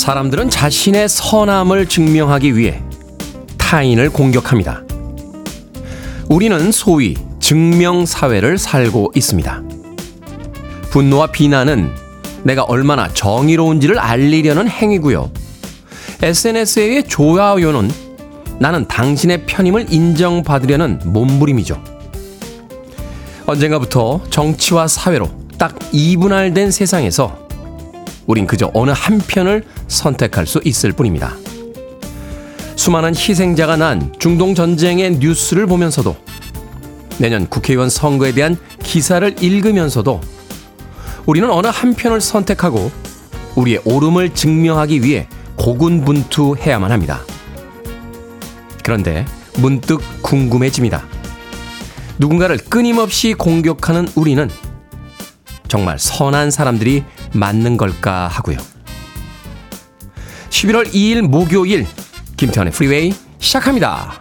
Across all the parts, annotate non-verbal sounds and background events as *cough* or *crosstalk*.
사람들은 자신의 선함을 증명하기 위해 타인을 공격합니다. 우리는 소위 증명사회를 살고 있습니다. 분노와 비난은 내가 얼마나 정의로운지를 알리려는 행위고요. SNS의 좋아요는 나는 당신의 편임을 인정받으려는 몸부림이죠. 언젠가부터 정치와 사회로 딱 이분할된 세상에서 우린 그저 어느 한 편을 선택할 수 있을 뿐입니다. 수많은 희생자가 난 중동 전쟁의 뉴스를 보면서도 내년 국회의원 선거에 대한 기사를 읽으면서도 우리는 어느 한 편을 선택하고 우리의 옳음을 증명하기 위해 고군분투해야만 합니다. 그런데 문득 궁금해집니다. 누군가를 끊임없이 공격하는 우리는 정말 선한 사람들이 맞는 걸까 하고요. 11월 2일 목요일 김태훈의 프리웨이 시작합니다.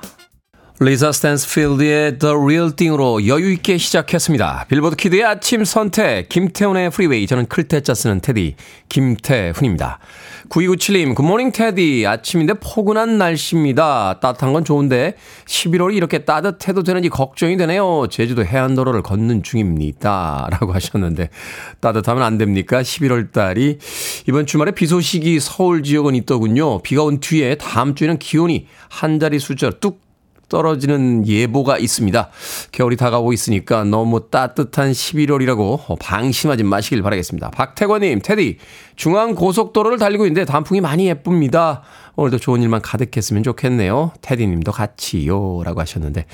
리사 스탠스필드의 The Real Thing으로 여유있게 시작했습니다. 빌보드 키드의 아침 선택, 김태훈의 프리웨이. 저는 클 태 자 쓰는 테디, 김태훈입니다. 9297님, Good morning 테디. 아침인데 포근한 날씨입니다. 따뜻한 건 좋은데, 11월이 이렇게 따뜻해도 되는지 걱정이 되네요. 제주도 해안도로를 걷는 중입니다. 라고 하셨는데, 따뜻하면 안 됩니까? 11월 달이. 이번 주말에 비 소식이 서울 지역은 있더군요. 비가 온 뒤에 다음 주에는 기온이 한 자리 숫자로 뚝 떨어지는 예보가 있습니다. 겨울이 다가오고 있으니까 너무 따뜻한 11월이라고 방심하지 마시길 바라겠습니다. 박태관님, 테디, 중앙 고속도로를 달리고 있는데 단풍이 많이 예쁩니다. 오늘도 좋은 일만 가득했으면 좋겠네요. 테디님도 같이요. 라고 하셨는데,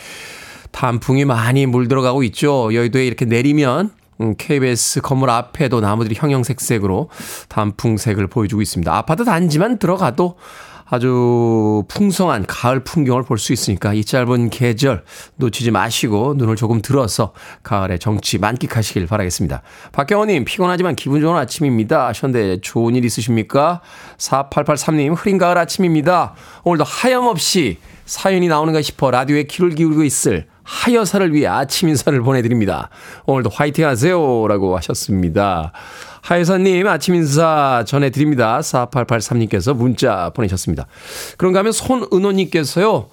단풍이 많이 물들어가고 있죠. 여의도에 이렇게 내리면 KBS 음, 건물 앞에도 나무들이 형형색색으로 단풍색을 보여주고 있습니다. 아파트 단지만 들어가도 아주 풍성한 가을 풍경을 볼 수 있으니까 이 짧은 계절 놓치지 마시고 눈을 조금 들어서 가을의 정치 만끽하시길 바라겠습니다. 박경호님, 피곤하지만 기분 좋은 아침입니다. 하셨는데 좋은 일 있으십니까? 4883님, 흐린 가을 아침입니다. 오늘도 하염없이 사연이 나오는가 싶어 라디오에 귀를 기울이고 있을 하여사를 위해 아침 인사를 보내드립니다. 오늘도 화이팅 하세요. 라고 하셨습니다. 하여사님 아침 인사 전해드립니다. 4883님께서 문자 보내셨습니다. 그런가 하면 손은호님께서요.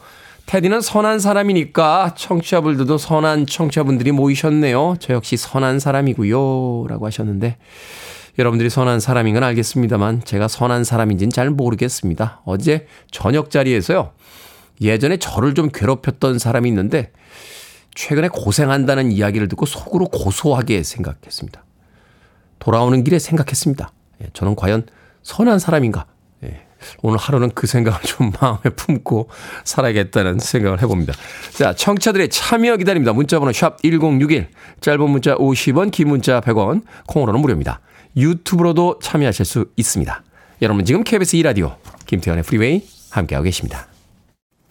테디는 선한 사람이니까 청취자분들도 선한 청취자분들이 모이셨네요. 저 역시 선한 사람이고요. 라고 하셨는데 여러분들이 선한 사람인 건 알겠습니다만 제가 선한 사람인지는 잘 모르겠습니다. 어제 저녁 자리에서요. 예전에 저를 좀 괴롭혔던 사람이 있는데 최근에 고생한다는 이야기를 듣고 속으로 고소하게 생각했습니다. 돌아오는 길에 생각했습니다. 예, 저는 과연 선한 사람인가? 예, 오늘 하루는 그 생각을 좀 *laughs* 마음에 품고 살아야겠다는 생각을 해봅니다. 자, 청취자들의 참여 기다립니다. 문자번호 샵 1061, 짧은 문자 50원, 긴 문자 100원, 콩으로는 무료입니다. 유튜브로도 참여하실 수 있습니다. 여러분 지금 KBS 2라디오 김태훈의 프리웨이 함께하고 계십니다.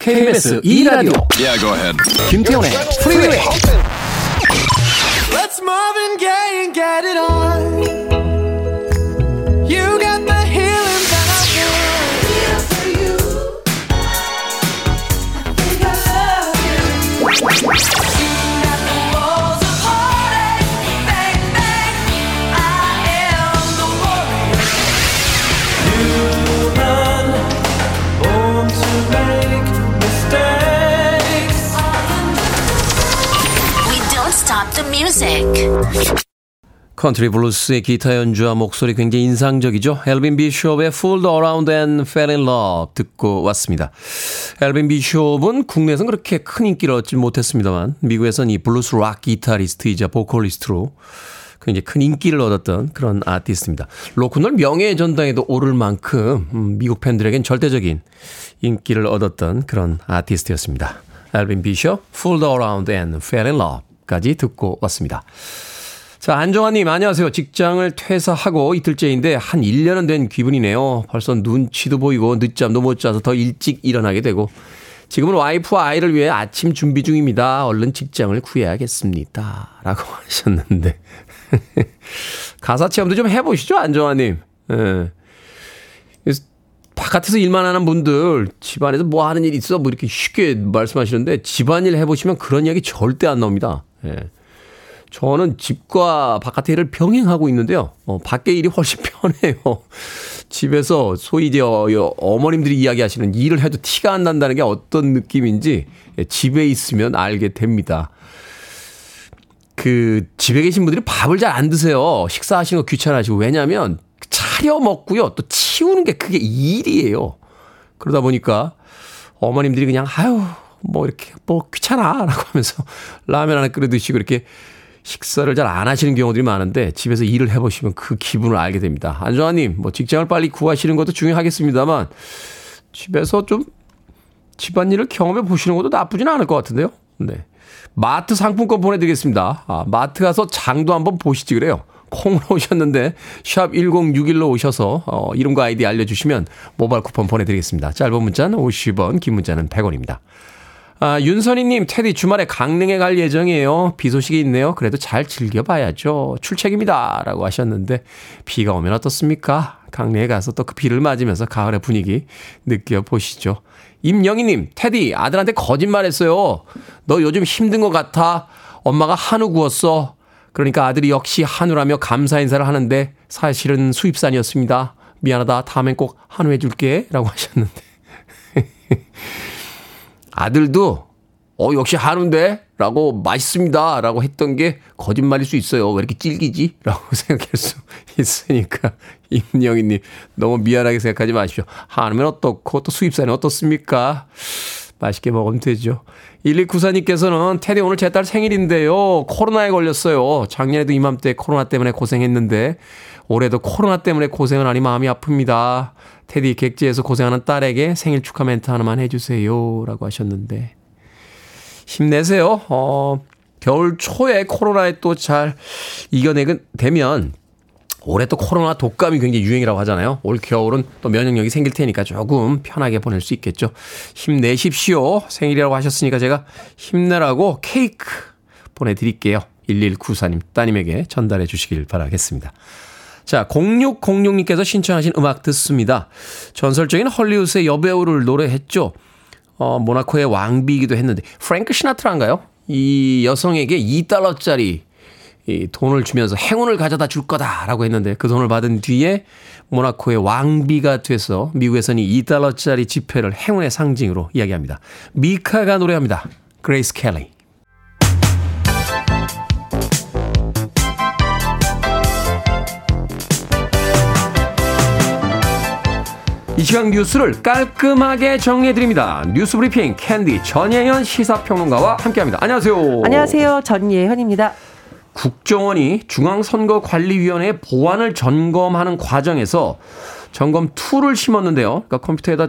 KBS 2라디오 yeah, 김태현의 프리웨이 Let's move and gay and get it on. 컨트리 블루스의 기타 연주와 목소리 굉장히 인상적이죠. 엘빈 비숍의 Fooled Around and Fell in Love 듣고 왔습니다. 엘빈 비숍은 국내에서는 그렇게 큰 인기를 얻지 못했습니다만 미국에서는 이 블루스 락 기타리스트이자 보컬리스트로 굉장히 큰 인기를 얻었던 그런 아티스트입니다. 로큰롤 명예의 전당에도 오를 만큼 음, 미국 팬들에겐 절대적인 인기를 얻었던 그런 아티스트였습니다. 엘빈 비숍, Fooled Around and Fell in Love 까지 듣고 왔습니다. 자, 안정환님, 안녕하세요. 직장을 퇴사하고 이틀째인데 한 1년은 된 기분이네요. 벌써 눈치도 보이고 늦잠도 못 자서 더 일찍 일어나게 되고 지금은 와이프와 아이를 위해 아침 준비 중입니다. 얼른 직장을 구해야겠습니다. 라고 *laughs* 하셨는데. 가사 체험도 좀 해보시죠, 안정환님. 예. 바깥에서 일만 하는 분들 집안에서 뭐 하는 일 있어? 뭐 이렇게 쉽게 말씀하시는데 집안일 해보시면 그런 이야기 절대 안 나옵니다. 예. 저는 집과 바깥의 일을 병행하고 있는데요. 어, 밖의 일이 훨씬 *laughs* 편해요. 집에서 소위 이제 어, 어머님들이 이야기하시는 일을 해도 티가 안 난다는 게 어떤 느낌인지 예, 집에 있으면 알게 됩니다. 그 집에 계신 분들이 밥을 잘 안 드세요. 식사하시는 거 귀찮아하시고 왜냐하면 차려 먹고요. 또 치우는 게 그게 일이에요. 그러다 보니까 어머님들이 그냥 아유 뭐 이렇게 뭐 귀찮아라고 하면서 라면 하나 끓여 드시고 이렇게 식사를 잘 안 하시는 경우들이 많은데 집에서 일을 해보시면 그 기분을 알게 됩니다. 안정환님, 뭐 직장을 빨리 구하시는 것도 중요하겠습니다만 집에서 좀 집안일을 경험해 보시는 것도 나쁘진 않을 것 같은데요. 네. 마트 상품권 보내드리겠습니다. 아, 마트 가서 장도 한번 보시지 그래요. 콩으로 *laughs* 오셨는데 샵 1061로 오셔서 어, 이름과 아이디 알려주시면 모바일 쿠폰 보내드리겠습니다. 짧은 문자는 50원, 긴 문자는 100원입니다. 아, 윤선희님, 테디 주말에 강릉에 갈 예정이에요. 비 소식이 있네요. 그래도 잘 즐겨봐야죠. 출첵입니다. 라고 하셨는데, 비가 오면 어떻습니까? 강릉에 가서 또 그 비를 맞으면서 가을의 분위기 느껴보시죠. 임영희님, 테디, 아들한테 거짓말 했어요. 너 요즘 힘든 것 같아. 엄마가 한우 구웠어. 그러니까 아들이 역시 한우라며 감사 인사를 하는데, 사실은 수입산이었습니다. 미안하다. 다음엔 꼭 한우 해줄게. 라고 하셨는데. 아들도 어 역시 한우인데? 라고 맛있습니다. 라고 했던 게 거짓말일 수 있어요. 왜 이렇게 질기지? *laughs* 라고 생각할 수 있으니까 *laughs* 임영희님 너무 미안하게 생각하지 마십시오. 한우면 어떻고 또 수입산이 어떻습니까? 맛있게 먹으면 되죠. 1294님께서는 테디 오늘 제 딸 생일인데요. 코로나에 걸렸어요. 작년에도 이맘때 코로나 때문에 고생했는데 올해도 코로나 때문에 고생을 하니 마음이 아픕니다 테디 객지에서 고생하는 딸에게 생일 축하 멘트 하나만 해주세요. 라고 하셨는데. 힘내세요. 어, 겨울 초에 코로나에 또 잘 이겨내게 되면 올해 또 코로나 독감이 굉장히 유행이라고 하잖아요. 올 겨울은 또 면역력이 생길 테니까 조금 편하게 보낼 수 있겠죠. 힘내십시오. 생일이라고 하셨으니까 제가 힘내라고 케이크 보내드릴게요. 1194님 따님에게 전달해 주시길 바라겠습니다. 자, 0606님께서 신청하신 음악 듣습니다. 전설적인 헐리우드의 여배우를 노래했죠. 어, 모나코의 왕비이기도 했는데, 프랭크 시나트라인가요? 이 여성에게 2달러짜리 이 돈을 주면서 행운을 가져다 줄 거다라고 했는데 그 돈을 받은 뒤에 모나코의 왕비가 돼서 미국에서는 2달러짜리 지폐를 행운의 상징으로 이야기합니다. 미카가 노래합니다. 그레이스 켈리. 이 시간 뉴스를 깔끔하게 정리해드립니다. 뉴스 브리핑 캔디 전예현 시사평론가와 함께합니다. 안녕하세요. 안녕하세요. 전예현입니다. 국정원이 중앙선거관리위원회 보안을 점검하는 과정에서 점검 툴을 심었는데요. 그러니까 컴퓨터에다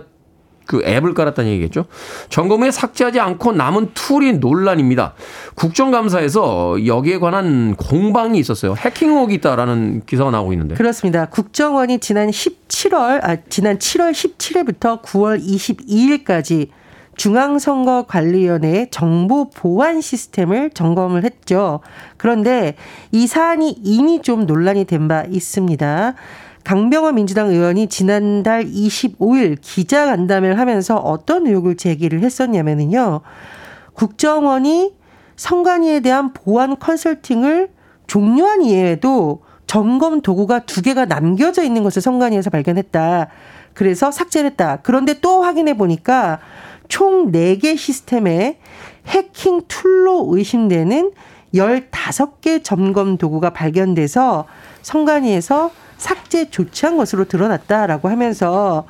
그 앱을 깔았다는 얘기겠죠. 점검 후에 삭제하지 않고 남은 툴이 논란입니다. 국정감사에서 여기에 관한 공방이 있었어요. 해킹 의혹이 있다라는 기사가 나오고 있는데. 그렇습니다. 국정원이 지난 17월, 아, 지난 7월 17일부터 9월 22일까지 중앙선거관리위원회의 정보 보안 시스템을 점검을 했죠. 그런데 이 사안이 이미 좀 논란이 된 바 있습니다. 강병원 민주당 의원이 지난달 25일 기자간담회를 하면서 어떤 의혹을 제기를 했었냐면요. 국정원이 선관위에 대한 보안 컨설팅을 종료한 이후에도 점검 도구가 두 개가 남겨져 있는 것을 선관위에서 발견했다. 그래서 삭제를 했다. 그런데 또 확인해 보니까 총 4개 시스템에 해킹 툴로 의심되는 15개 점검 도구가 발견돼서 선관위에서 삭제 조치한 것으로 드러났다라고 하면서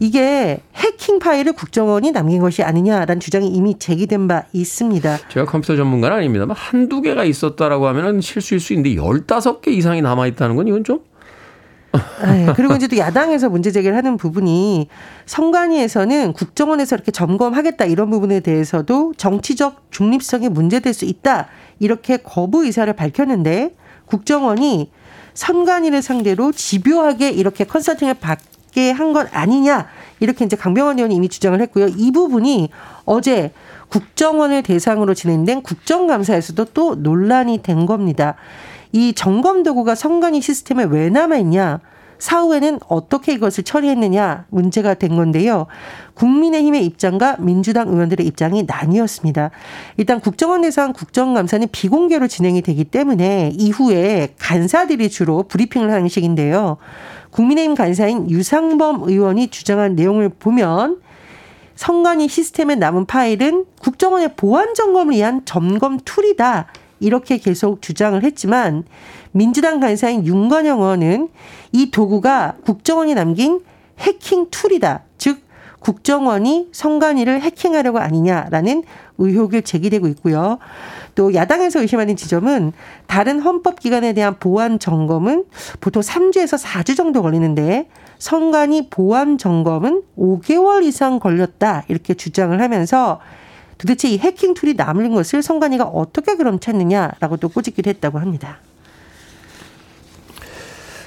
이게 해킹 파일을 국정원이 남긴 것이 아니냐라는 주장이 이미 제기된 바 있습니다. 제가 컴퓨터 전문가는 아닙니다만 한두 개가 있었다라고 하면 실수일 수 있는데 15개 이상이 남아있다는 건 이건 좀 네, 그리고 이제 또 야당에서 문제 제기를 하는 부분이 선관위에서는 국정원에서 이렇게 점검하겠다 이런 부분에 대해서도 정치적 중립성이 문제될 수 있다 이렇게 거부 의사를 밝혔는데 국정원이 선관위를 상대로 집요하게 이렇게 컨설팅을 받게 한것 아니냐 이렇게 이제 강병원 의원이 이미 주장을 했고요. 이 부분이 어제 국정원을 대상으로 진행된 국정감사에서도 또 논란이 된 겁니다. 이 점검 도구가 선관위 시스템에 왜 남아 있냐? 사후에는 어떻게 이것을 처리했느냐 문제가 된 건데요. 국민의힘의 입장과 민주당 의원들의 입장이 나뉘었습니다. 일단 국정원에서 한 국정감사는 비공개로 진행이 되기 때문에 이후에 간사들이 주로 브리핑을 하는 식인데요. 국민의힘 간사인 유상범 의원이 주장한 내용을 보면 선관위 시스템에 남은 파일은 국정원의 보안 점검을 위한 점검 툴이다. 이렇게 계속 주장을 했지만 민주당 간사인 윤건영 의원은 이 도구가 국정원이 남긴 해킹 툴이다. 즉 국정원이 선관위를 해킹하려고 아니냐라는 의혹을 제기되고 있고요. 또 야당에서 의심하는 지점은 다른 헌법기관에 대한 보안 점검은 보통 3주에서 4주 정도 걸리는데 선관위 보안 점검은 5개월 이상 걸렸다 이렇게 주장을 하면서 도대체 이 해킹 툴이 남은 것을 선관위가 어떻게 그럼 찾느냐라고 또 꼬집기도 했다고 합니다.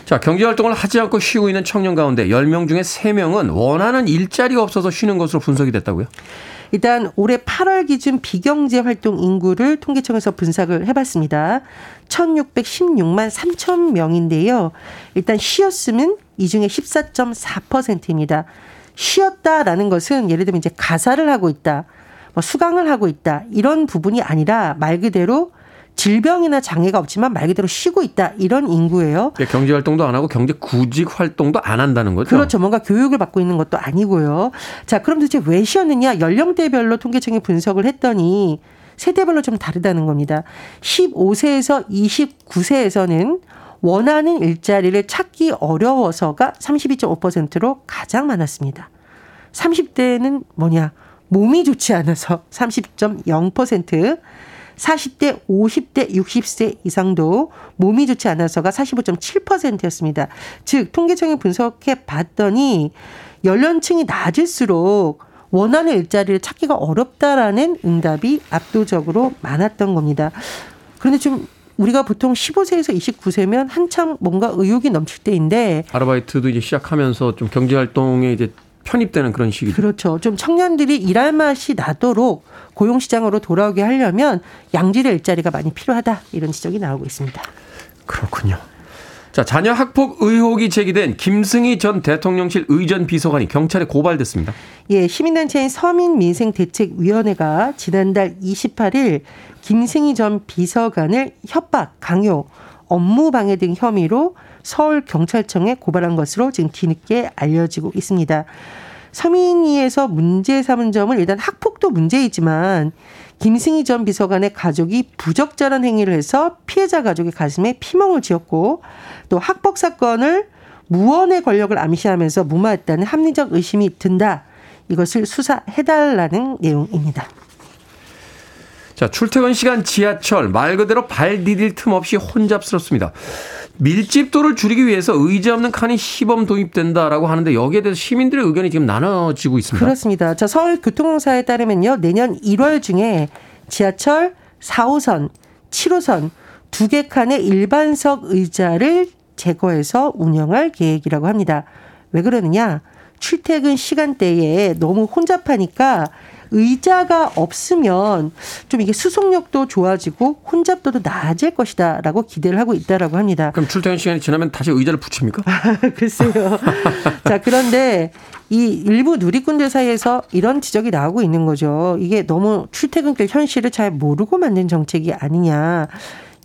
자, 경제활동을 하지 않고 쉬고 있는 청년 가운데 10명 중에 3명은 원하는 일자리가 없어서 쉬는 것으로 분석이 됐다고요? 일단 올해 8월 기준 비경제 활동 인구를 통계청에서 분석을 해봤습니다. 1616만 3천 명인데요. 일단 쉬었으면 이 중에 14.4%입니다. 쉬었다라는 것은 예를 들면 이제 가사를 하고 있다, 뭐 수강을 하고 있다 이런 부분이 아니라 말 그대로 질병이나 장애가 없지만 말 그대로 쉬고 있다 이런 인구예요. 그러니까 경제 활동도 안 하고 경제 구직 활동도 안 한다는 거죠. 그렇죠. 뭔가 교육을 받고 있는 것도 아니고요. 자, 그럼 도대체 왜 쉬었느냐? 연령대별로 통계청이 분석을 했더니 세대별로 좀 다르다는 겁니다. 15세에서 29세에서는 원하는 일자리를 찾기 어려워서가 32.5%로 가장 많았습니다. 30대는 뭐냐? 몸이 좋지 않아서 30.0%, 40대, 50대, 60세 이상도 몸이 좋지 않아서가 45.7%였습니다. 즉, 통계청이 분석해 봤더니 연령층이 낮을수록 원하는 일자리를 찾기가 어렵다라는 응답이 압도적으로 많았던 겁니다. 그런데 좀 우리가 보통 15세에서 29세면 한참 뭔가 의욕이 넘칠 때인데 아르바이트도 이제 시작하면서 좀 경제 활동에 이제 편입되는 그런 시기죠. 그렇죠. 좀 청년들이 일할 맛이 나도록 고용 시장으로 돌아오게 하려면 양질의 일자리가 많이 필요하다 이런 지적이 나오고 있습니다. 그렇군요. 자, 자녀 학폭 의혹이 제기된 김승희 전 대통령실 의전 비서관이 경찰에 고발됐습니다. 예, 시민단체인 서민민생대책위원회가 지난달 28일 김승희 전 비서관을 협박, 강요, 업무 방해 등 혐의로 서울 경찰청에 고발한 것으로 지금 뒤늦게 알려지고 있습니다. 서민위에서 문제 삼은 점은 일단 학폭도 문제이지만 김승희 전 비서관의 가족이 부적절한 행위를 해서 피해자 가족의 가슴에 피멍을 지었고 또 학폭 사건을 무언의 권력을 암시하면서 무마했다는 합리적 의심이 든다. 이것을 수사해달라는 내용입니다. 자, 출퇴근 시간 지하철 말 그대로 발 디딜 틈 없이 혼잡스럽습니다. 밀집도를 줄이기 위해서 의자 없는 칸이 시범 도입된다라고 하는데 여기에 대해서 시민들의 의견이 지금 나눠지고 있습니다. 그렇습니다. 자, 서울 교통공사에 따르면요. 내년 1월 중에 지하철 4호선, 7호선 두 개 칸의 일반석 의자를 제거해서 운영할 계획이라고 합니다. 왜 그러느냐? 출퇴근 시간대에 너무 혼잡하니까 의자가 없으면 좀 이게 수속력도 좋아지고 혼잡도도 낮을 것이다라고 기대를 하고 있다라고 합니다. 그럼 출퇴근 시간이 지나면 다시 의자를 붙입니까? *laughs* 글쎄요. *laughs* 자, 그런데 이 일부 누리꾼들 사이에서 이런 지적이 나오고 있는 거죠. 이게 너무 출퇴근길 현실을 잘 모르고 만든 정책이 아니냐.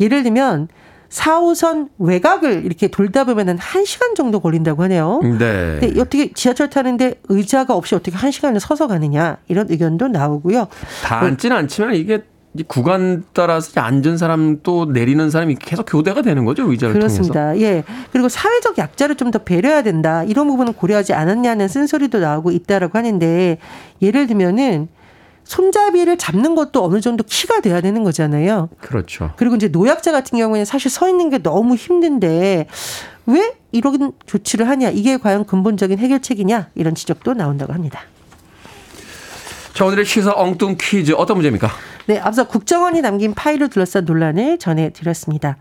예를 들면 4호선 외곽을 이렇게 돌다 보면은 1시간 정도 걸린다고 하네요. 네. 근데 어떻게 지하철 타는데 의자가 없이 어떻게 1시간을 서서 가느냐 이런 의견도 나오고요. 다 앉지는 않지만 이게 구간 따라서 앉은 사람 또 내리는 사람이 계속 교대가 되는 거죠 의자를 그렇습니다. 통해서. 예. 그리고 사회적 약자를 좀 더 배려해야 된다. 이런 부분은 고려하지 않았냐는 쓴소리도 나오고 있다라고 하는데 예를 들면은 손잡이를 잡는 것도 어느 정도 키가 돼야 되는 거잖아요. 그렇죠. 그리고 이제 노약자 같은 경우에는 사실 서 있는 게 너무 힘든데 왜 이런 조치를 하냐? 이게 과연 근본적인 해결책이냐? 이런 지적도 나온다고 합니다. 자, 오늘의 시사 엉뚱 퀴즈 어떤 문제입니까? 네, 앞서 국정원이 남긴 파일을 둘러싼 논란을 전해드렸습니다.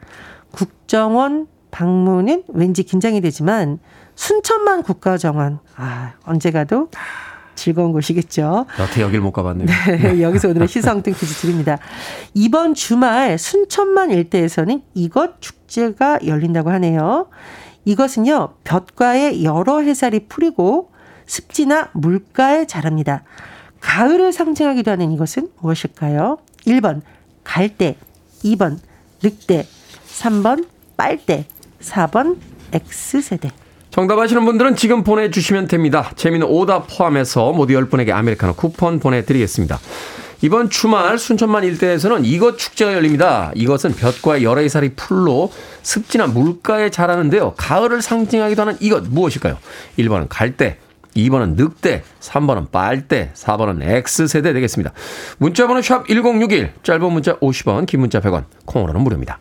국정원 방문은 왠지 긴장이 되지만 순천만 국가정원 아 언제 가도 즐거운 곳이겠죠. 여태 여길 못 가봤네요. 네, *laughs* 여기서 오늘의 시사엉뚱 퀴즈 드립니다. 이번 주말 순천만 일대에서는 이것 축제가 열린다고 하네요. 이것은요, 볕과의 여러 해살이 풀이고 습지나 물가에 자랍니다. 가을을 상징하기도 하는 이것은 무엇일까요? 1번, 갈대. 2번, 늑대. 3번, 빨대. 4번, X세대. 정답하시는 분들은 지금 보내주시면 됩니다. 재미는 오답 포함해서 모두 10분에게 아메리카노 쿠폰 보내드리겠습니다. 이번 주말 순천만 일대에서는 이것 축제가 열립니다. 이것은 볕과 열의 살이 풀로 습지나 물가에 자라는데요. 가을을 상징하기도 하는 이것 무엇일까요? 1번은 갈대, 2번은 늑대, 3번은 빨대, 4번은 X세대 되겠습니다. 문자번호 샵 1061, 짧은 문자 50원, 긴 문자 100원, 콩으로는 무료입니다.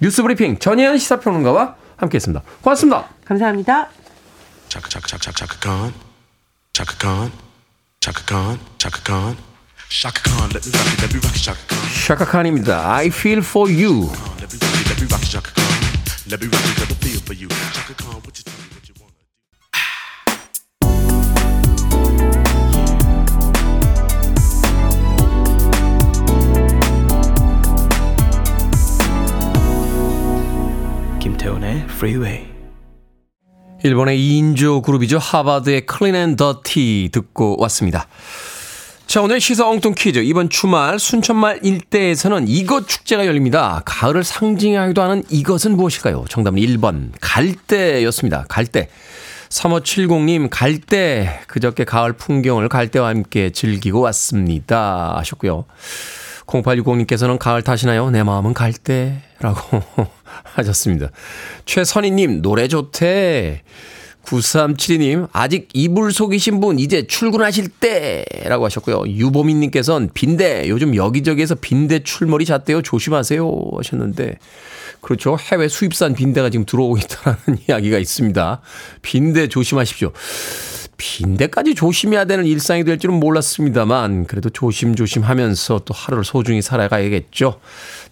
뉴스 브리핑 전혜연 시사평론가와 함께 했습니다. 고맙습니다. 감사합니다. Chaka chaka chaka chaka chaka Khan. Chaka Khan. Chaka Khan. Chaka Khan. Shaka Khan, let me rock it, let me rock it, Shaka Khan. 샤카칸입니다. I feel for you. 김태훈의 Freeway. 일본의 2인조 그룹이죠. 하바드의 Clean and Dirty 듣고 왔습니다. 자, 오늘 시사 엉뚱 퀴즈. 이번 주말 순천만 일대에서는 이것 축제가 열립니다. 가을을 상징하기도 하는 이것은 무엇일까요? 정답은 1번 갈대였습니다. 갈대. 3570님 갈대 그저께 가을 풍경을 갈대와 함께 즐기고 왔습니다 하셨고요. 0860님께서는 가을 타시나요? 내 마음은 갈대라고 *laughs* 하셨습니다. 최선희님 노래 좋대. 9372님, 아직 이불 속이신 분, 이제 출근하실 때! 라고 하셨고요. 유보민님께서는 빈대, 요즘 여기저기에서 빈대 출몰이 잦대요. 조심하세요. 하셨는데, 그렇죠. 해외 수입산 빈대가 지금 들어오고 있다는 *laughs* 이야기가 있습니다. 빈대 조심하십시오. 빈대까지 조심해야 되는 일상이 될 줄은 몰랐습니다만, 그래도 조심조심 하면서 또 하루를 소중히 살아가야겠죠.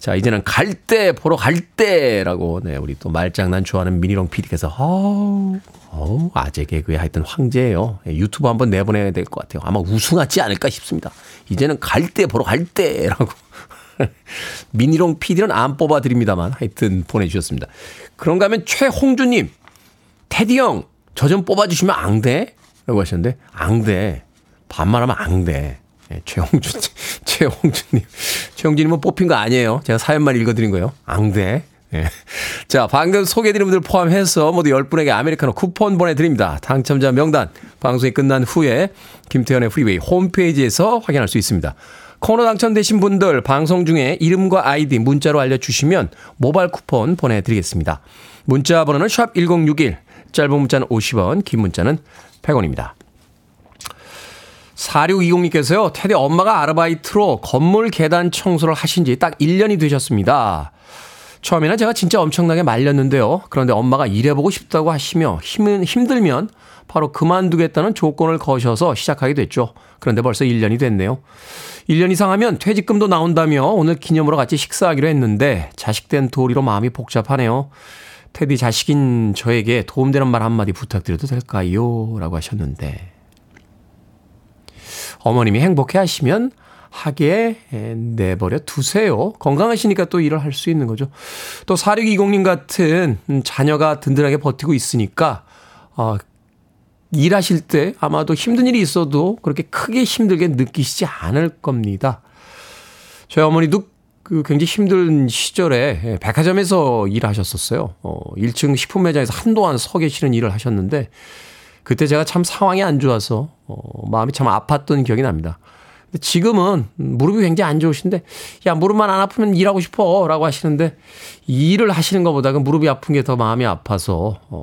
자, 이제는 갈 때, 보러 갈 때라고, 네, 우리 또 말장난 좋아하는 미니롱 PD께서, 어우, 어우, 아재 개그에 하여튼 황제예요. 예, 유튜브 한번 내보내야 될 것 같아요. 아마 우승하지 않을까 싶습니다. 이제는 갈 때, 보러 갈 때라고. *laughs* 미니롱 PD는 안 뽑아드립니다만, 하여튼 보내주셨습니다. 그런가 하면 최홍주님, 테디 형, 저 좀 뽑아주시면 안 돼? 라고 하셨는데, 앙대. 반말하면 앙대. 예, 최홍준, *laughs* 최홍준님. 최홍준님은 뽑힌 거 아니에요. 제가 사연만 읽어드린 거예요. 앙대. 예. 자, 방금 소개해드린 분들 포함해서 모두 10분에게 아메리카노 쿠폰 보내드립니다. 당첨자 명단, 방송이 끝난 후에 김태훈의 프리웨이 홈페이지에서 확인할 수 있습니다. 코너 당첨되신 분들 방송 중에 이름과 아이디 문자로 알려주시면 모바일 쿠폰 보내드리겠습니다. 문자 번호는 샵 1061, 짧은 문자는 50원, 긴 문자는 100원입니다. 4620님께서요, 테디 엄마가 아르바이트로 건물 계단 청소를 하신 지 딱 1년이 되셨습니다. 처음에는 제가 진짜 엄청나게 말렸는데요. 그런데 엄마가 일해보고 싶다고 하시며 힘은, 힘들면 바로 그만두겠다는 조건을 거셔서 시작하게 됐죠. 그런데 벌써 1년이 됐네요. 1년 이상 하면 퇴직금도 나온다며 오늘 기념으로 같이 식사하기로 했는데 자식된 도리로 마음이 복잡하네요. 테디 자식인 저에게 도움되는 말 한마디 부탁드려도 될까요? 라고 하셨는데. 어머님이 행복해 하시면 하게 내버려 두세요. 건강하시니까 또 일을 할 수 있는 거죠. 또 4620님 같은 자녀가 든든하게 버티고 있으니까, 어, 일하실 때 아마도 힘든 일이 있어도 그렇게 크게 힘들게 느끼시지 않을 겁니다. 저희 어머니도 그 굉장히 힘든 시절에 백화점에서 일하셨었어요. 어, 1층 식품 매장에서 한동안 서 계시는 일을 하셨는데 그때 제가 참 상황이 안 좋아서 어, 마음이 참 아팠던 기억이 납니다. 근데 지금은 무릎이 굉장히 안 좋으신데 야 무릎만 안 아프면 일하고 싶어라고 하시는데 일을 하시는 것보다 그 무릎이 아픈 게 더 마음이 아파서 어,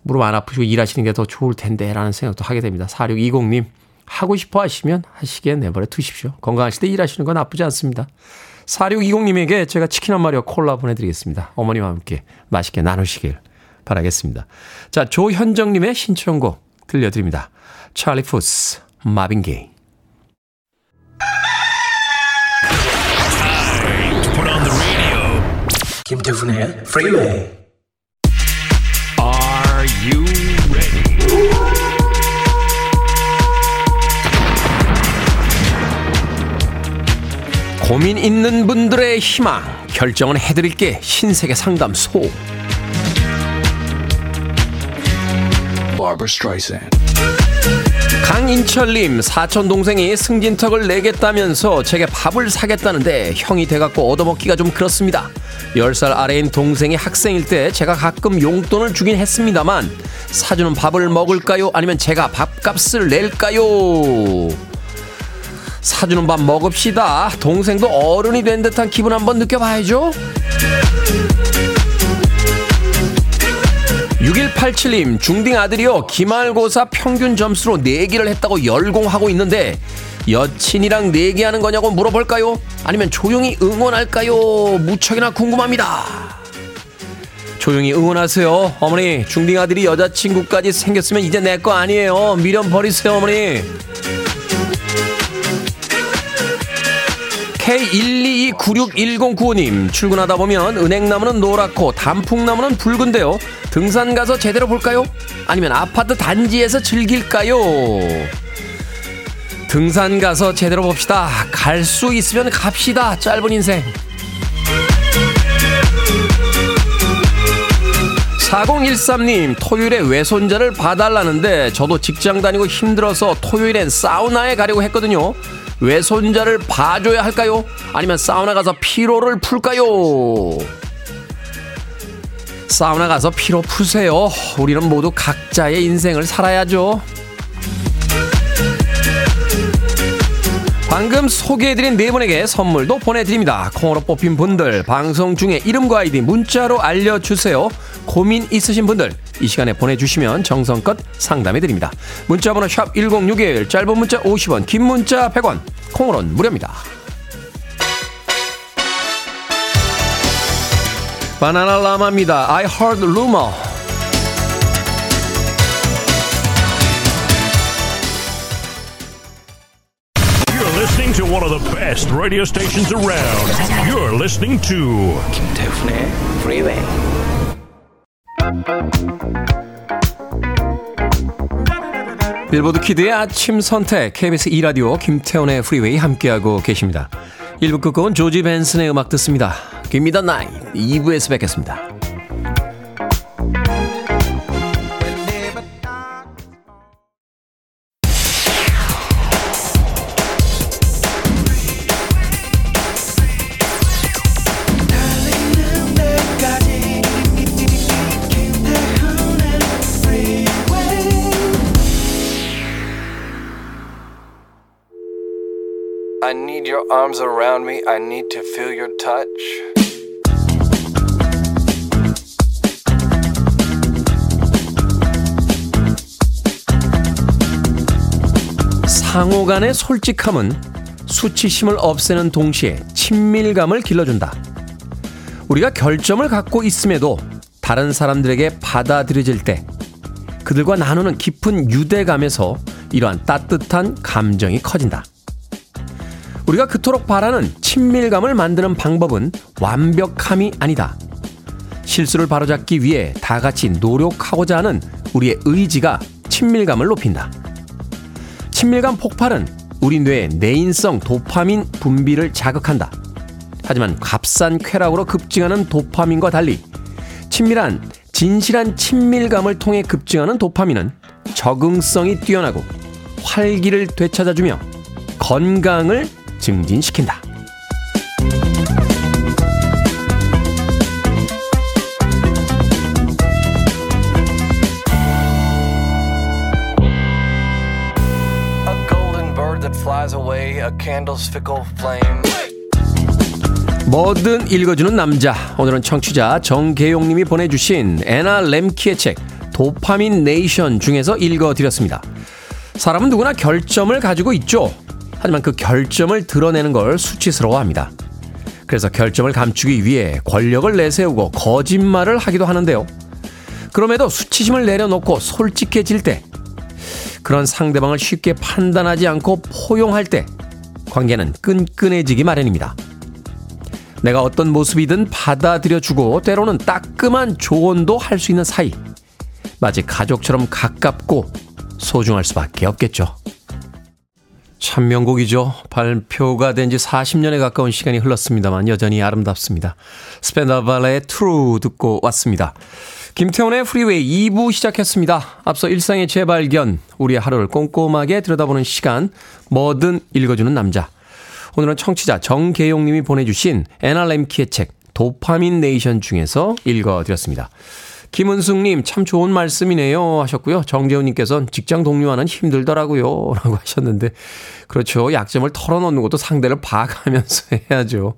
무릎 안 아프시고 일하시는 게 더 좋을 텐데라는 생각도 하게 됩니다. 4620님 하고 싶어 하시면 하시기에 내버려 두십시오. 건강하실 때 일하시는 건 나쁘지 않습니다. 4620님에게 제가 치킨 한 마리와 콜라 보내드리겠습니다. 어머니와 함께 맛있게 나누시길 바라겠습니다. 자, 조현정님의 신청곡 들려드립니다. 찰리 푸스, 마빈 게이. 김태훈의 Freeway. Are you 고민 있는 분들의 희망, 결정은 해드릴게 신세계 상담소. 강인철님 사촌 동생이 승진턱을 내겠다면서 제게 밥을 사겠다는데 형이 돼갖고 얻어먹기가 좀 그렇습니다. 10살 아래인 동생이 학생일 때 제가 가끔 용돈을 주긴 했습니다만 사주는 밥을 먹을까요? 아니면 제가 밥값을 낼까요? 사주는 밥 먹읍시다. 동생도 어른이 된 듯한 기분 한번 느껴봐야죠. 6187님 중딩 아들이요 기말고사 평균 점수로 내기를 했다고 열공하고 있는데 여친이랑 내기하는 거냐고 물어볼까요? 아니면 조용히 응원할까요? 무척이나 궁금합니다. 조용히 응원하세요. 어머니 중딩 아들이 여자친구까지 생겼으면 이제 내 거 아니에요. 미련 버리세요 어머니. K122961095님 출근하다 보면 은행나무는 노랗고 단풍나무는 붉은데요. 등산 가서 제대로 볼까요? 아니면 아파트 단지에서 즐길까요? 등산 가서 제대로 봅시다. 갈 수 있으면 갑시다. 짧은 인생. 4013님 토요일에 외손자를 봐달라는데 저도 직장 다니고 힘들어서 토요일엔 사우나에 가려고 했거든요 외손자를 봐줘야 할까요? 아니면 사우나 가서 피로를 풀까요? 사우나 가서 피로 푸세요. 우리는 모두 각자의 인생을 살아야죠. 방금 소개해드린 네 분에게 선물도 보내드립니다. 콩으로 뽑힌 분들 방송 중에 이름과 아이디 문자로 알려주세요. 고민 있으신 분들 이 시간에 보내주시면 정성껏 상담해드립니다. 문자번호 샵1061 짧은 문자 50원 긴 문자 100원 콩으로는 무료입니다. 바나나 라마입니다. I heard rumor. You're listening to one of the best radio stations around. You're listening to 김태훈의 Freeway. 빌보드 키드의 아침 선택 KBS 2라디오 김태훈의 프리웨이 함께하고 계십니다. 1부 끝곡은 조지 벤슨의 음악 듣습니다. Give me the night 2부에서 뵙겠습니다. Need your arms around me. I need to feel your touch. 상호 간의 솔직함은 수치심을 없애는 동시에 친밀감을 길러준다. 우리가 결점을 갖고 있음에도 다른 사람들에게 받아들여질 때 그들과 나누는 깊은 유대감에서 이러한 따뜻한 감정이 커진다. 우리가 그토록 바라는 친밀감을 만드는 방법은 완벽함이 아니다. 실수를 바로잡기 위해 다 같이 노력하고자 하는 우리의 의지가 친밀감을 높인다. 친밀감 폭발은 우리 뇌의 내인성 도파민 분비를 자극한다. 하지만 값싼 쾌락으로 급증하는 도파민과 달리 친밀한 진실한 친밀감을 통해 급증하는 도파민은 적응성이 뛰어나고 활기를 되찾아주며 건강을 증진시킨다. 뭐든 읽어주는 남자. 오늘은 청취자 정계용님이 보내주신 애나 램키의 책 도파민 네이션 중에서 읽어드렸습니다. 사람은 누구나 결점을 가지고 있죠. 하지만 그 결점을 드러내는 걸 수치스러워합니다. 그래서 결점을 감추기 위해 권력을 내세우고 거짓말을 하기도 하는데요. 그럼에도 수치심을 내려놓고 솔직해질 때, 그런 상대방을 쉽게 판단하지 않고 포용할 때, 관계는 끈끈해지기 마련입니다. 내가 어떤 모습이든 받아들여주고 때로는 따끔한 조언도 할 수 있는 사이. 마치 가족처럼 가깝고 소중할 수밖에 없겠죠. 참 명곡이죠. 발표가 된 지 40년에 가까운 시간이 흘렀습니다만 여전히 아름답습니다. 스팬다우 발레의 True 듣고 왔습니다. 김태훈의 프리웨이 2부 시작했습니다. 앞서 일상의 재발견, 우리의 하루를 꼼꼼하게 들여다보는 시간, 뭐든 읽어주는 남자. 오늘은 청취자 정계용 님이 보내주신 애나 렘키의 책, 도파민 Nation 중에서 읽어드렸습니다. 김은숙님, 참 좋은 말씀이네요. 하셨고요. 정재훈님께서는 직장 동료와는 힘들더라고요. 라고 하셨는데, 그렇죠. 약점을 털어놓는 것도 상대를 파악하면서 *laughs* 해야죠.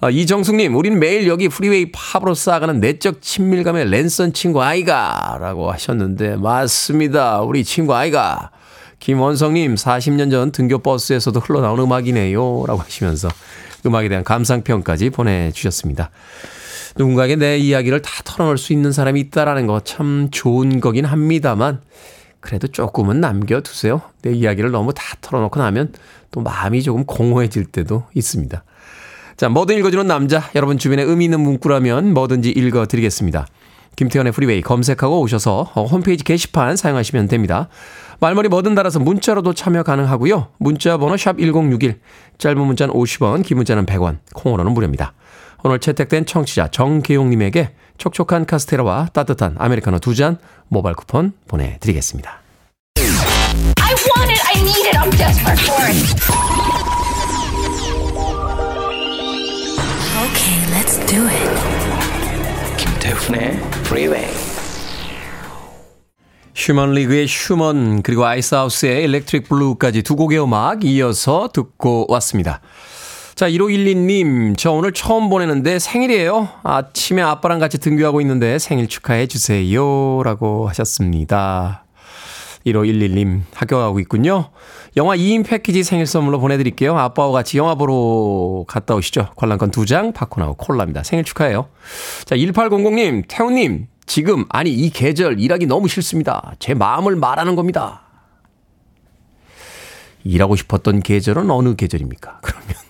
아, 이정숙님, 우린 매일 여기 프리웨이 팝으로 쌓아가는 내적 친밀감의 랜선 친구 아이가 라고 하셨는데, 맞습니다. 우리 친구 아이가. 김원성님, 40년 전 등교버스에서도 흘러나온 음악이네요. 라고 하시면서 음악에 대한 감상평까지 보내주셨습니다. 누군가에게 내 이야기를 다 털어놓을 수 있는 사람이 있다라는 거 참 좋은 거긴 합니다만, 그래도 조금은 남겨두세요. 내 이야기를 너무 다 털어놓고 나면 또 마음이 조금 공허해질 때도 있습니다. 자, 뭐든 읽어주는 남자. 여러분 주변에 의미 있는 문구라면 뭐든지 읽어드리겠습니다. 김태현의 프리웨이 검색하고 오셔서 홈페이지 게시판 사용하시면 됩니다. 말머리 뭐든 달아서 문자로도 참여 가능하고요. 문자 번호 샵 1061, 짧은 문자는 50원, 긴 문자는 100원, 콩으로는 무료입니다. 오늘 채택된 청취자 정계용님에게 촉촉한 카스테라와 따뜻한 아메리카노 두 잔 모바일 쿠폰 보내드리겠습니다. I want it. I need it. I'm desperate for it. Okay, let's do it. 김태훈의 Freeway. 휴먼 리그의 Human 그리고 아이스하우스의 Electric Blue까지 두 곡의 음악 이어서 듣고 왔습니다. 자, 1512님, 저 오늘 처음 보내는데 생일이에요. 아침에 아빠랑 같이 등교하고 있는데 생일 축하해 주세요. 라고 하셨습니다. 1511님, 학교 가고 있군요. 영화 2인 패키지 생일 선물로 보내드릴게요. 아빠와 같이 영화 보러 갔다 오시죠. 관람권 2장, 팝콘하고 콜라입니다. 생일 축하해요. 자, 1800님, 태훈님, 지금, 아니, 이 계절 일하기 너무 싫습니다. 제 마음을 말하는 겁니다. 일하고 싶었던 계절은 어느 계절입니까? 그러면.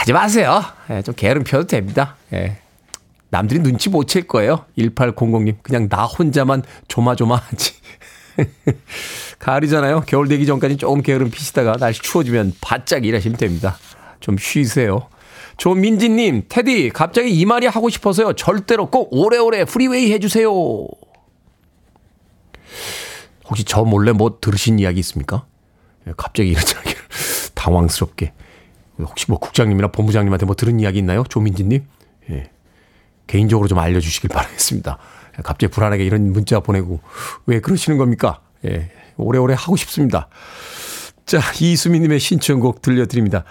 하지 마세요. 예, 좀 게으름 펴도 됩니다. 예. 남들이 눈치 못 챌 거예요. 1800님. 그냥 나 혼자만 조마조마하지. *laughs* 가을이잖아요. 겨울 되기 전까지 조금 게으름 피시다가 날씨 추워지면 바짝 일하시면 됩니다. 좀 쉬세요. 조민지님, 테디, 갑자기 이 말이 하고 싶어서요. 절대로 꼭 오래오래 프리웨이 해주세요. 혹시 저 몰래 뭐 들으신 이야기 있습니까? 예, 갑자기 이런 이야기를 *laughs* 당황스럽게. 혹시 뭐 국장님이나 본부장님한테 뭐 들은 이야기 있나요? 조민지님? 예. 개인적으로 좀 알려주시길 바라겠습니다. 예, 갑자기 불안하게 이런 문자 보내고 왜 그러시는 겁니까? 예. 오래오래 하고 싶습니다. 자, 이수민님의 신청곡 들려드립니다.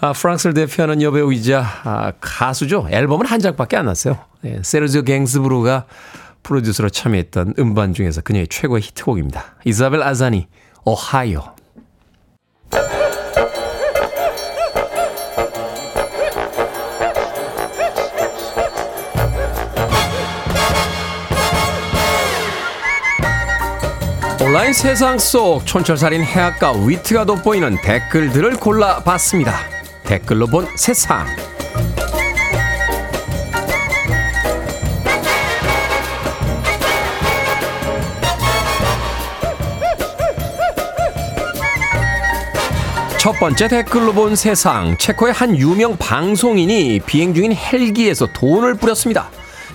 아, 프랑스를 대표하는 여배우이자 아, 가수죠. 앨범은 한 장밖에 안 났어요. 예, 세르지오 갱스브루가 프로듀서로 참여했던 음반 중에서 그녀의 최고의 히트곡입니다. 이사벨 아자니, 오하이오. 온라인 세상 속 촌철살인 해악과 위트가 돋보이는 댓글들을 골라봤습니다. 댓글로 본 세상. 첫 번째 댓글로 본 세상. 체코의 한 유명 방송인이 비행 중인 헬기에서 돈을 뿌렸습니다.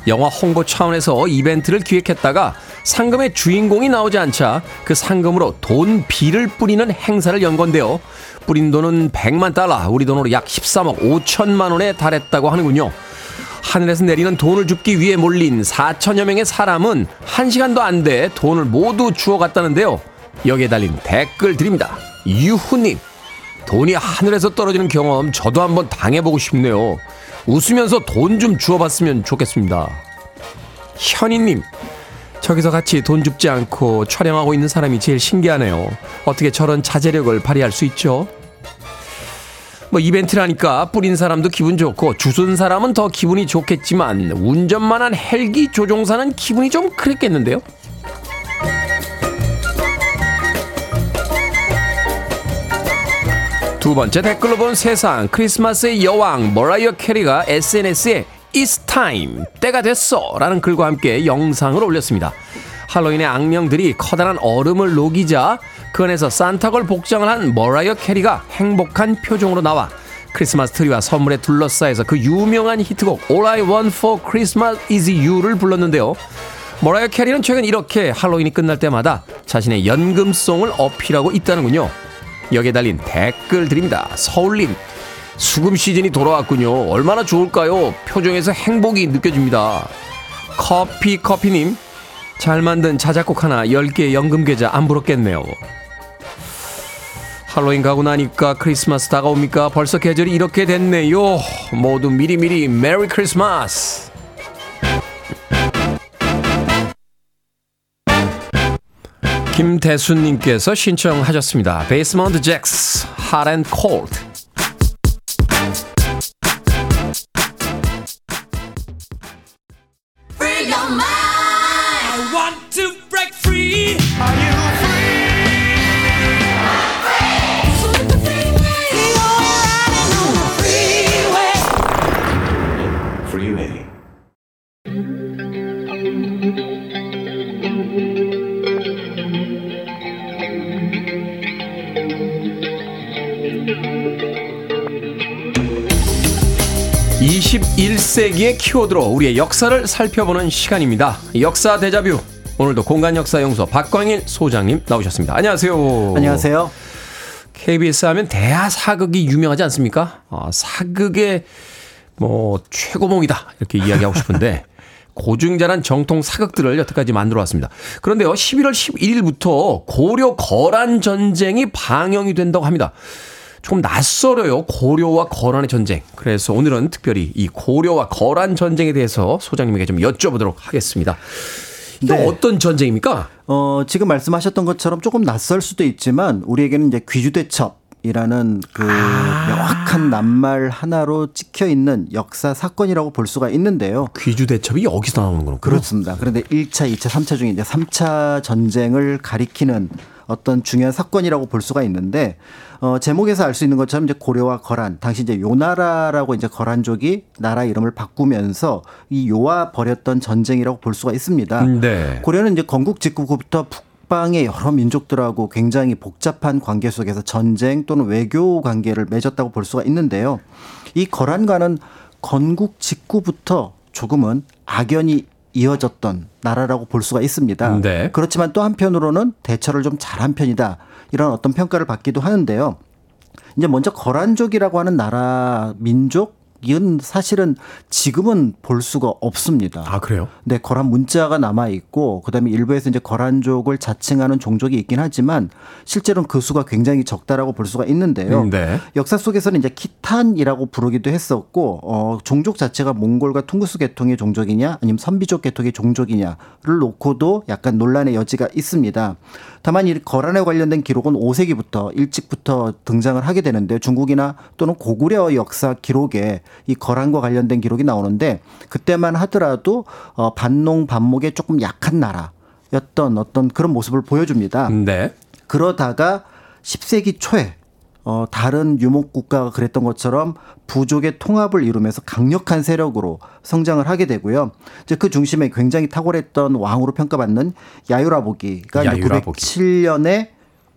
영화 홍보 차원에서 이벤트를 기획했다가 상금의 주인공이 나오지 않자 그 상금으로 돈 비를 뿌리는 행사를 연 건데요. 뿌린 돈은 100만 달러, 우리 돈으로 약 13억 5천만 원에 달했다고 하는군요. 하늘에서 내리는 돈을 줍기 위해 몰린 4천여 명의 사람은 1시간도 안 돼 돈을 모두 주워갔다는데요. 여기에 달린 댓글 드립니다. 유후님, 돈이 하늘에서 떨어지는 경험 저도 한번 당해보고 싶네요. 웃으면서 돈 좀 주워봤으면 좋겠습니다. 현이님, 저기서 같이 돈 줍지 않고 촬영하고 있는 사람이 제일 신기하네요. 어떻게 저런 자제력을 발휘할 수 있죠? 뭐 이벤트라니까 뿌린 사람도 기분 좋고 주순 사람은 더 기분이 좋겠지만 운전만 한 헬기 조종사는 기분이 좀 그랬겠는데요? 두 번째 댓글로 본 세상 크리스마스의 여왕 머라이어 캐리가 SNS에 It's time 때가 됐어 라는 글과 함께 영상을 올렸습니다. 할로윈의 악령들이 커다란 얼음을 녹이자 그 안에서 산타걸 복장을 한 머라이어 캐리가 행복한 표정으로 나와 크리스마스 트리와 선물에 둘러싸여서 그 유명한 히트곡 All I Want for Christmas is You를 불렀는데요. 머라이어 캐리는 최근 이렇게 할로윈이 끝날 때마다 자신의 연금송을 어필하고 있다는군요. 여기에 달린 댓글들입니다. 서울님, 수금 시즌이 돌아왔군요. 얼마나 좋을까요? 표정에서 행복이 느껴집니다. 커피 커피님, 잘 만든 자작곡 하나 10개 연금 계좌 안 부럽겠네요. 할로윈 가고 나니까 크리스마스 다가옵니까? 벌써 계절이 이렇게 됐네요. 모두 미리미리 메리 크리스마스. 김대수님께서 신청하셨습니다. 베이스먼트 잭스, Cold. Freeway. 21세기의 키워드로 우리의 역사를 살펴보는 시간입니다. 역사 대자뷰. 오늘도 공간 역사 연구소 박광일 소장님 나오셨습니다. 안녕하세요. 안녕하세요. KBS 하면 대하 사극이 유명하지 않습니까? 아, 사극의 뭐 최고봉이다 이렇게 이야기하고 싶은데 *laughs* 고증자란 정통 사극들을 여태까지 만들어 왔습니다. 그런데요, 11월 11일부터 고려 거란 전쟁이 방영이 된다고 합니다. 조금 낯설어요. 고려와 거란의 전쟁. 그래서 오늘은 특별히 이 고려와 거란 전쟁에 대해서 소장님에게 좀 여쭤보도록 하겠습니다. 이게 네. 어떤 전쟁입니까? 어, 지금 말씀하셨던 것처럼 조금 낯설 수도 있지만 우리에게는 이제 귀주대첩 이라는 그 아. 명확한 낱말 하나로 찍혀 있는 역사 사건이라고 볼 수가 있는데요. 귀주 대첩이 여기서 나오는 거군요. 그렇습니다. 그런데 1차, 2차, 3차 중에 이제 3차 전쟁을 가리키는 어떤 중요한 사건이라고 볼 수가 있는데 어 제목에서 알 수 있는 것처럼 이제 고려와 거란 당시 이제 요나라라고 이제 거란족이 나라 이름을 바꾸면서 이 요와 벌였던 전쟁이라고 볼 수가 있습니다. 네. 고려는 이제 건국 직후부터 북방의 여러 민족들하고 굉장히 복잡한 관계 속에서 전쟁 또는 외교 관계를 맺었다고 볼 수가 있는데요. 이 거란과는 건국 직후부터 조금은 악연이 이어졌던 나라라고 볼 수가 있습니다. 네. 그렇지만 또 한편으로는 대처를 좀 잘한 편이다. 이런 어떤 평가를 받기도 하는데요. 이제 먼저 거란족이라고 하는 나라 민족 은 사실은 지금은 볼 수가 없습니다. 아, 그래요? 네, 거란 문자가 남아 있고 그다음에 일부에서 이제 거란족을 자칭하는 종족이 있긴 하지만 실제로는 그 수가 굉장히 적다라고 볼 수가 있는데요. 음, 네. 역사 속에서는 이제 키탄이라고 부르기도 했었고 어 종족 자체가 몽골과 퉁구스 계통의 종족이냐 아니면 선비족 계통의 종족이냐를 놓고도 약간 논란의 여지가 있습니다. 다만 이 거란에 관련된 기록은 5세기부터 일찍부터 등장을 하게 되는데 중국이나 또는 고구려 역사 기록에 이 거란과 관련된 기록이 나오는데 그때만 하더라도 어 반농 반목에 조금 약한 나라였던 어떤 그런 모습을 보여줍니다. 네. 그러다가 10세기 초에 어, 다른 유목 국가가 그랬던 것처럼 부족의 통합을 이루면서 강력한 세력으로 성장을 하게 되고요. 이제 그 중심에 굉장히 탁월했던 왕으로 평가받는 야유라보기가 야유라보기. 907년에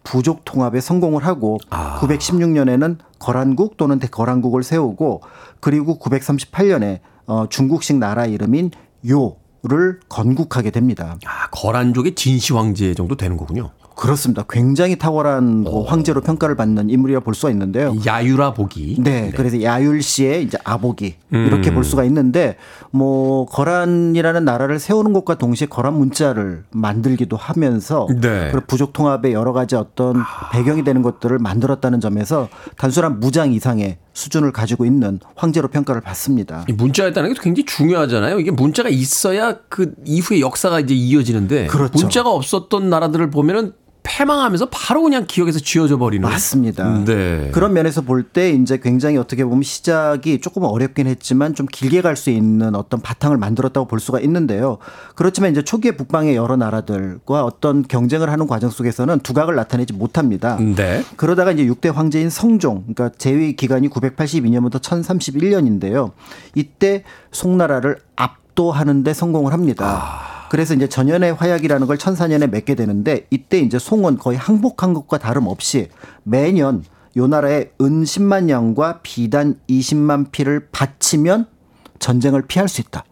부족 통합에 성공을 하고 아. 916년에는 거란국 또는 대거란국을 세우고 그리고 938년에 어, 중국식 나라 이름인 요를 건국하게 됩니다. 아, 거란족의 진시 황제 정도 되는 거군요. 그렇습니다. 굉장히 탁월한 뭐 황제로 평가를 받는 인물이라 볼 수가 있는데요. 야유라 보기. 네, 그래서 야율 씨의 이제 아보기 음. 이렇게 볼 수가 있는데 뭐 거란이라는 나라를 세우는 것과 동시에 거란 문자를 만들기도 하면서 네. 그리고 부족 통합의 여러 가지 어떤 배경이 되는 것들을 만들었다는 점에서 단순한 무장 이상의 수준을 가지고 있는 황제로 평가를 받습니다. 이 문자였다는 게 굉장히 중요하잖아요. 이게 문자가 있어야 그 이후의 역사가 이제 이어지는데 그렇죠. 문자가 없었던 나라들을 보면은 패망하면서 바로 그냥 기억에서 지워져 버리는. 맞습니다. 네. 그런 면에서 볼 때 이제 굉장히 어떻게 보면 시작이 조금 어렵긴 했지만 좀 길게 갈 수 있는 어떤 바탕을 만들었다고 볼 수가 있는데요. 그렇지만 이제 초기에 북방의 여러 나라들과 어떤 경쟁을 하는 과정 속에서는 두각을 나타내지 못합니다. 네. 그러다가 이제 6대 황제인 성종, 그러니까 재위 기간이 982년부터 1031년인데요. 이때 송나라를 압도하는데 성공을 합니다. 그래서 이제 전연의 화약이라는 걸 1004년에 맺게 되는데 이때 이제 송은 거의 항복한 것과 다름없이 매년 요 나라에 은 10만 양과 비단 20만 피를 바치면 전쟁을 피할 수 있다.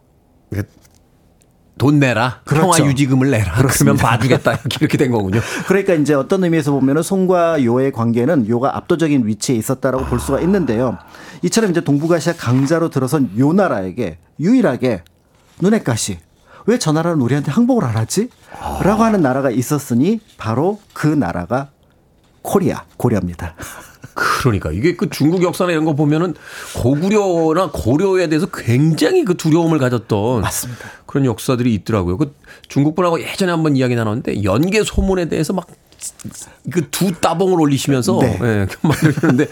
돈 내라. 그렇죠. 평화 유지금을 내라. 그러면 그렇습니다. 봐주겠다. 이렇게, 된 거군요. 그러니까 이제 어떤 의미에서 보면은 송과 요의 관계는 요가 압도적인 위치에 있었다라고 볼 수가 있는데요. 이처럼 이제 동북아시아 강자로 들어선 요 나라에게 유일하게 눈엣 가시 왜 저 나라는 우리한테 항복을 안 하지? 라고 하는 나라가 있었으니 바로 그 나라가 코리아, 고려입니다. *laughs* 그러니까 이게 그 중국 역사나 이런 거 보면은 고구려나 고려에 대해서 굉장히 그 두려움을 가졌던 맞습니다. 그런 역사들이 있더라고요. 그 중국 분하고 예전에 한번 이야기 나눴는데 연개 소문에 대해서 막 그 두 따봉을 올리시면서 네. 예, 막 이러는데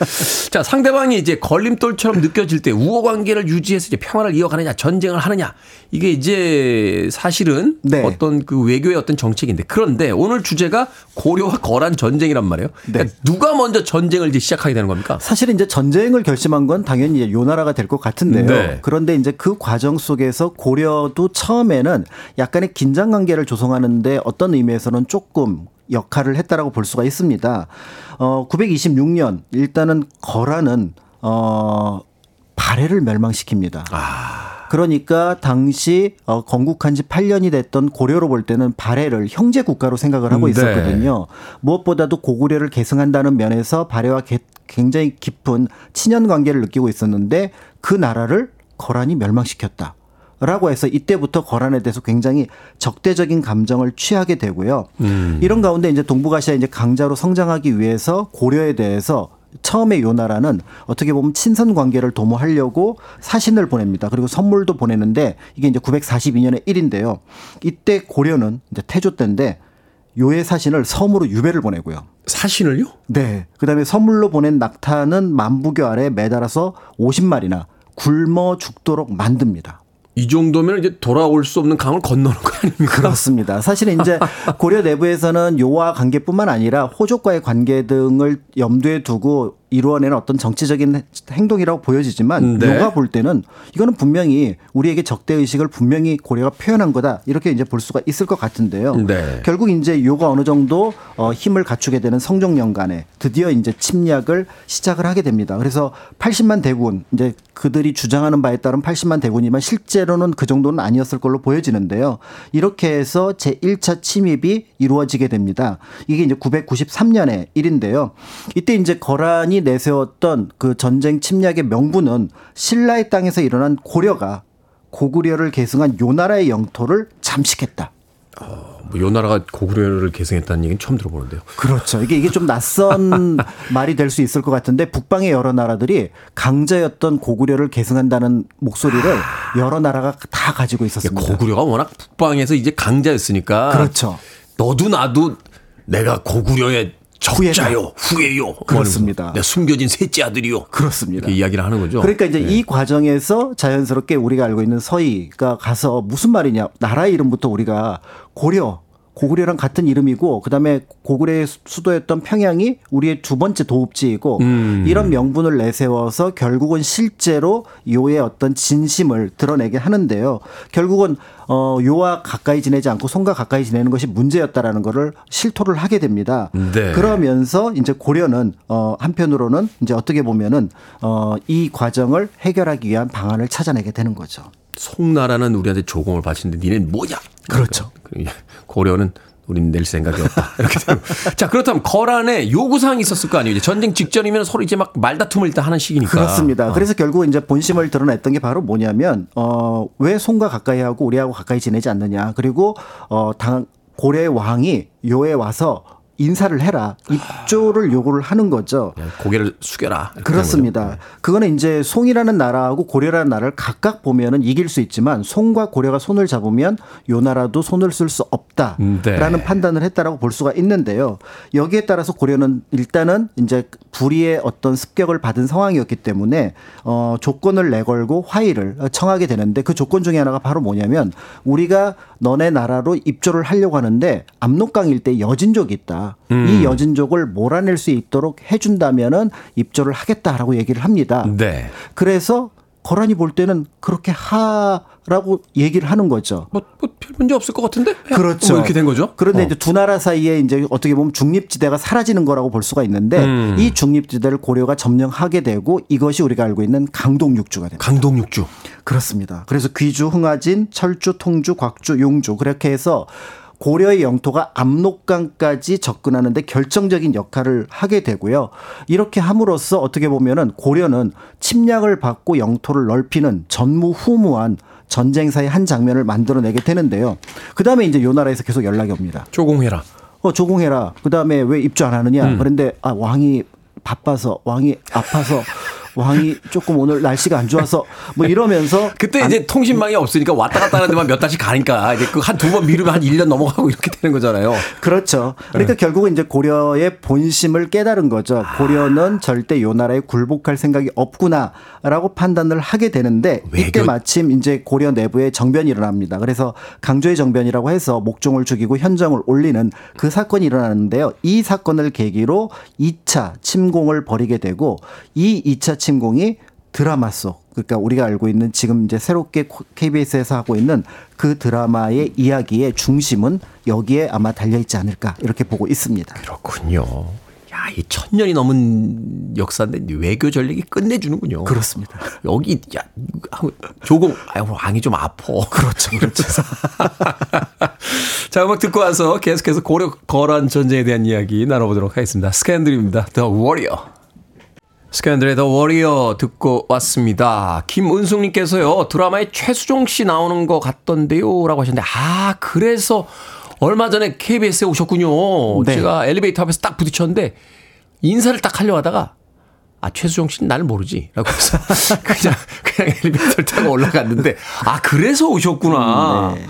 자 상대방이 이제 걸림돌처럼 느껴질 때 우호 관계를 유지해서 이제 평화를 이어가느냐 전쟁을 하느냐 이게 이제 사실은 네. 어떤 그 외교의 어떤 정책인데 그런데 오늘 주제가 고려와 거란 전쟁이란 말이에요. 그러니까 네. 누가 먼저 전쟁을 이제 시작하게 되는 겁니까? 사실 이제 전쟁을 결심한 건 당연히 요 나라가 될 것 같은데요. 네. 그런데 이제 그 과정 속에서 고려도 처음에는 약간의 긴장 관계를 조성하는데 어떤 의미에서는 조금 역할을 했다라고 볼 수가 있습니다. 어 926년 일단은 거란은 어 발해를 멸망시킵니다. 그러니까 당시 어, 건국한 지 8년이 됐던 고려로 볼 때는 발해를 형제 국가로 생각을 하고 음, 네. 있었거든요. 무엇보다도 고구려를 계승한다는 면에서 발해와 개- 굉장히 깊은 친연 관계를 느끼고 있었는데 그 나라를 거란이 멸망시켰다. 라고 해서 이때부터 거란에 대해서 굉장히 적대적인 감정을 취하게 되고요. 이런 가운데 이제 동북아시아 이제 강자로 성장하기 위해서 고려에 대해서 처음에 요 나라는 어떻게 보면 친선 관계를 도모하려고 사신을 보냅니다. 그리고 선물도 보내는데 이게 이제 942년의 일인데요. 이때 고려는 이제 태조 때인데 요의 사신을 섬으로 유배를 보내고요. 사신을요? 네. 그다음에 선물로 보낸 낙타는 만부교 아래 매달아서 50마리나 굶어 죽도록 만듭니다. 이 정도면 이제 돌아올 수 없는 강을 건너는 거 아닙니까? 그렇습니다. 사실은 이제 고려 내부에서는 요와 관계뿐만 아니라 호족과의 관계 등을 염두에 두고 이루어내는 어떤 정치적인 행동이라고 보여지지만 네. 요가 볼 때는 이거는 분명히 우리에게 적대 의식을 분명히 고려가 표현한 거다 이렇게 이제 볼 수가 있을 것 같은데요. 네. 결국 이제 요가 어느 정도 어, 힘을 갖추게 되는 성종년간에 드디어 이제 침략을 시작을 하게 됩니다. 그래서 80만 대군 이제 그들이 주장하는 바에 따른 80만 대군이지만 실제로는 그 정도는 아니었을 걸로 보여지는데요. 이렇게 해서 제 1차 침입이 이루어지게 됩니다. 이게 이제 993년의 일인데요. 이때 이제 거란이 내세웠던 그 전쟁 침략의 명분은 신라의 땅에서 일어난 고려가 고구려를 계승한 요 나라의 영토를 잠식했다. 뭐요 나라가 고구려를 계승했다는 얘기는 처음 들어보는데요. 그렇죠. 이게 이게 좀 낯선 *laughs* 말이 될 수 있을 것 같은데 북방의 여러 나라들이 강자였던 고구려를 계승한다는 목소리를 여러 나라가 다 가지고 있었습니다. 고구려가 워낙 북방에서 이제 강자였으니까. 그렇죠. 너도 나도 내가 고구려의 적자요, 후예요. 그렇습니다. 내 숨겨진 셋째 아들이요. 그렇습니다. 이야기를 하는 거죠. 그러니까 이제 네. 이 과정에서 자연스럽게 우리가 알고 있는 서희가 가서 무슨 말이냐 나라 이름부터 우리가 고려 고구려랑 같은 이름이고 그다음에 고구려의 수- 수도였던 평양이 우리의 두 번째 도읍지이고 음. 이런 명분을 내세워서 결국은 실제로 요의 어떤 진심을 드러내게 하는데요. 결국은 어 요와 가까이 지내지 않고 손과 가까이 지내는 것이 문제였다라는 거를 실토를 하게 됩니다. 네. 그러면서 이제 고려는 어 한편으로는 이제 어떻게 보면은 어이 과정을 해결하기 위한 방안을 찾아내게 되는 거죠. 송나라는 우리한테 조공을 바치는데 니는 뭐냐? 그렇죠. 그러니까 고려는 우린 낼 생각이 없다. *laughs* 이렇게 되고. 자, 그렇다면 거란에 요구사항이 있었을 거 아니에요. 전쟁 직전이면 서로 이제 막 말다툼을 일단 하는 시기니까. 그렇습니다. 어. 그래서 결국 이제 본심을 드러냈던 게 바로 뭐냐면 어 왜 송과 가까이 하고 우리하고 가까이 지내지 않느냐. 그리고 어 당 고려의 왕이 요에 와서 인사를 해라. 입조를 요구를 하는 거죠. 그냥 고개를 숙여라. 그렇습니다. 그거는 이제 송이라는 나라하고 고려라는 나라를 각각 보면은 이길 수 있지만 송과 고려가 손을 잡으면 요 나라도 손을 쓸 수 없다라는 네. 판단을 했다라고 볼 수가 있는데요. 여기에 따라서 고려는 일단은 이제 불의의 어떤 습격을 받은 상황이었기 때문에 어 조건을 내걸고 화의를 청하게 되는데 그 조건 중에 하나가 바로 뭐냐면 우리가 너네 나라로 입조를 하려고 하는데 압록강 일대 여진족이 있다. 이 여진족을 몰아낼 수 있도록 해준다면은 입조를 하겠다라고 얘기를 합니다. 네. 그래서 거란이 볼 때는 그렇게 하라고 얘기를 하는 거죠. 뭐, 뭐 별 문제 없을 것 같은데? 그렇죠. 뭐 이렇게 된 거죠? 그런데 어. 이제 두 나라 사이에 이제 어떻게 보면 중립지대가 사라지는 거라고 볼 수가 있는데 음. 이 중립지대를 고려가 점령하게 되고 이것이 우리가 알고 있는 강동육주가 됩니다. 강동육주. 그렇습니다. 그래서 귀주, 흥화진, 철주, 통주, 곽주, 용주 그렇게 해서 고려의 영토가 압록강까지 접근하는데 결정적인 역할을 하게 되고요. 이렇게 함으로써 어떻게 보면은 고려는 침략을 받고 영토를 넓히는 전무후무한 전쟁사의 한 장면을 만들어내게 되는데요. 그 다음에 이제 요 나라에서 계속 연락이 옵니다. 조공해라. 어, 조공해라. 그 다음에 왜 입주 안 하느냐. 그런데 아, 왕이 바빠서, 왕이 아파서, 왕이 조금 오늘 날씨가 안 좋아서 뭐 이러면서 *laughs* 그때 이제 통신망이 없으니까 왔다 갔다 하는 데만 몇 달씩 가니까 이제 그 한 두 번 미루면 한 1년 넘어가고 이렇게 되는 거잖아요. 그렇죠. 그러니까 결국은 이제 고려의 본심을 깨달은 거죠. 고려는 절대 요 나라에 굴복할 생각이 없구나라고 판단을 하게 되는데 이때 외교- 마침 이제 고려 내부에 정변이 일어납니다. 그래서 강조의 정변이라고 해서 목종을 죽이고 현정을 올리는 그 사건이 일어나는데요. 이 사건을 계기로 2차 침공을 벌이게 되고 이 2차 침공이 드라마 속 그러니까 우리가 알고 있는 지금 이제 새롭게 KBS에서 하고 있는 그 드라마의 이야기의 중심은 여기에 아마 달려 있지 않을까 이렇게 보고 있습니다. 그렇군요. 야, 이 천년이 넘은 역사인데 외교 전략이 끝내주는군요. 그렇습니다. 여기 야 조공 아유 왕이 좀 아파. 그렇죠, 그렇죠. *laughs* 자 음악 듣고 와서 계속해서 고려 거란 전쟁에 대한 이야기 나눠보도록 하겠습니다. 스캔들입니다. The Warrior. 스캔들의 The Warrior 듣고 왔습니다. 김은숙님께서요 드라마에 최수종 씨 나오는 것 같던데요 라고 하셨는데 아 그래서 얼마 전에 KBS에 오셨군요. 네. 제가 엘리베이터 앞에서 딱 부딪혔는데 인사를 딱 하려 하다가 아, 최수종 씨는 나를 모르지. 라고 해서 *laughs* 그냥, 그냥 엘리베이터를 타고 올라갔는데, 아, 그래서 오셨구나. 네.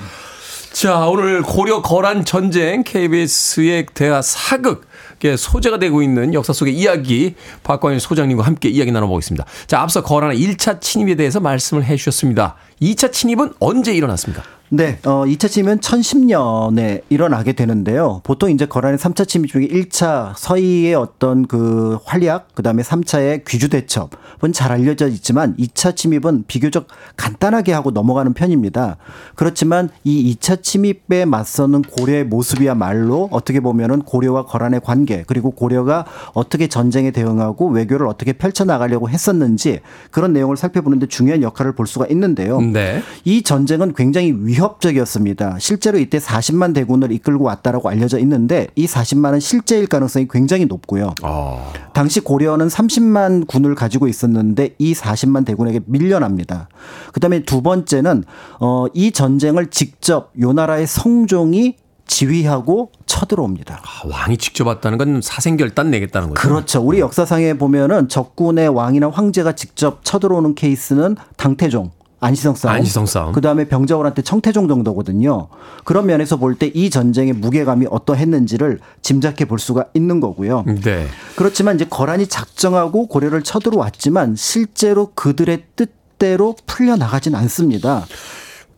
자, 오늘 고려 거란 전쟁 KBS의 대화 사극 의 소재가 되고 있는 역사 속의 이야기 박광일 소장님과 함께 이야기 나눠보겠습니다. 자, 앞서 거란의 1차 침입에 대해서 말씀을 해 주셨습니다. 2차 침입은 언제 일어났습니까? 네, 어, 2차 침입은 1010년에 일어나게 되는데요. 보통 이제 거란의 3차 침입 중에 1차 서희의 어떤 그 활약, 그 다음에 3차의 귀주 대첩은 잘 알려져 있지만 2차 침입은 비교적 간단하게 하고 넘어가는 편입니다. 그렇지만 이 2차 침입에 맞서는 고려의 모습이야말로 어떻게 보면은 고려와 거란의 관계, 그리고 고려가 어떻게 전쟁에 대응하고 외교를 어떻게 펼쳐나가려고 했었는지 그런 내용을 살펴보는데 중요한 역할을 볼 수가 있는데요. 네. 이 전쟁은 굉장히 위 협적이었습니다. 실제로 이때 40만 대군을 이끌고 왔다라고 알려져 있는데 이 40만은 실제일 가능성이 굉장히 높고요. 어. 당시 고려는 30만 군을 가지고 있었는데 이 40만 대군에게 밀려납니다. 그다음에 두 번째는 어, 이 전쟁을 직접 요 나라의 성종이 지휘하고 쳐들어옵니다. 아, 왕이 직접 왔다는 건 사생결단 내겠다는 거죠. 그렇죠. 우리 역사상에 보면은 적군의 왕이나 황제가 직접 쳐들어오는 케이스는 당태종. 안시성 싸움. 안시성 싸움. 그 다음에 병자호란때 청태종 정도거든요. 그런 면에서 볼 때 이 전쟁의 무게감이 어떠했는지를 짐작해 볼 수가 있는 거고요. 네. 그렇지만 이제 거란이 작정하고 고려를 쳐들어왔지만 실제로 그들의 뜻대로 풀려 나가진 않습니다.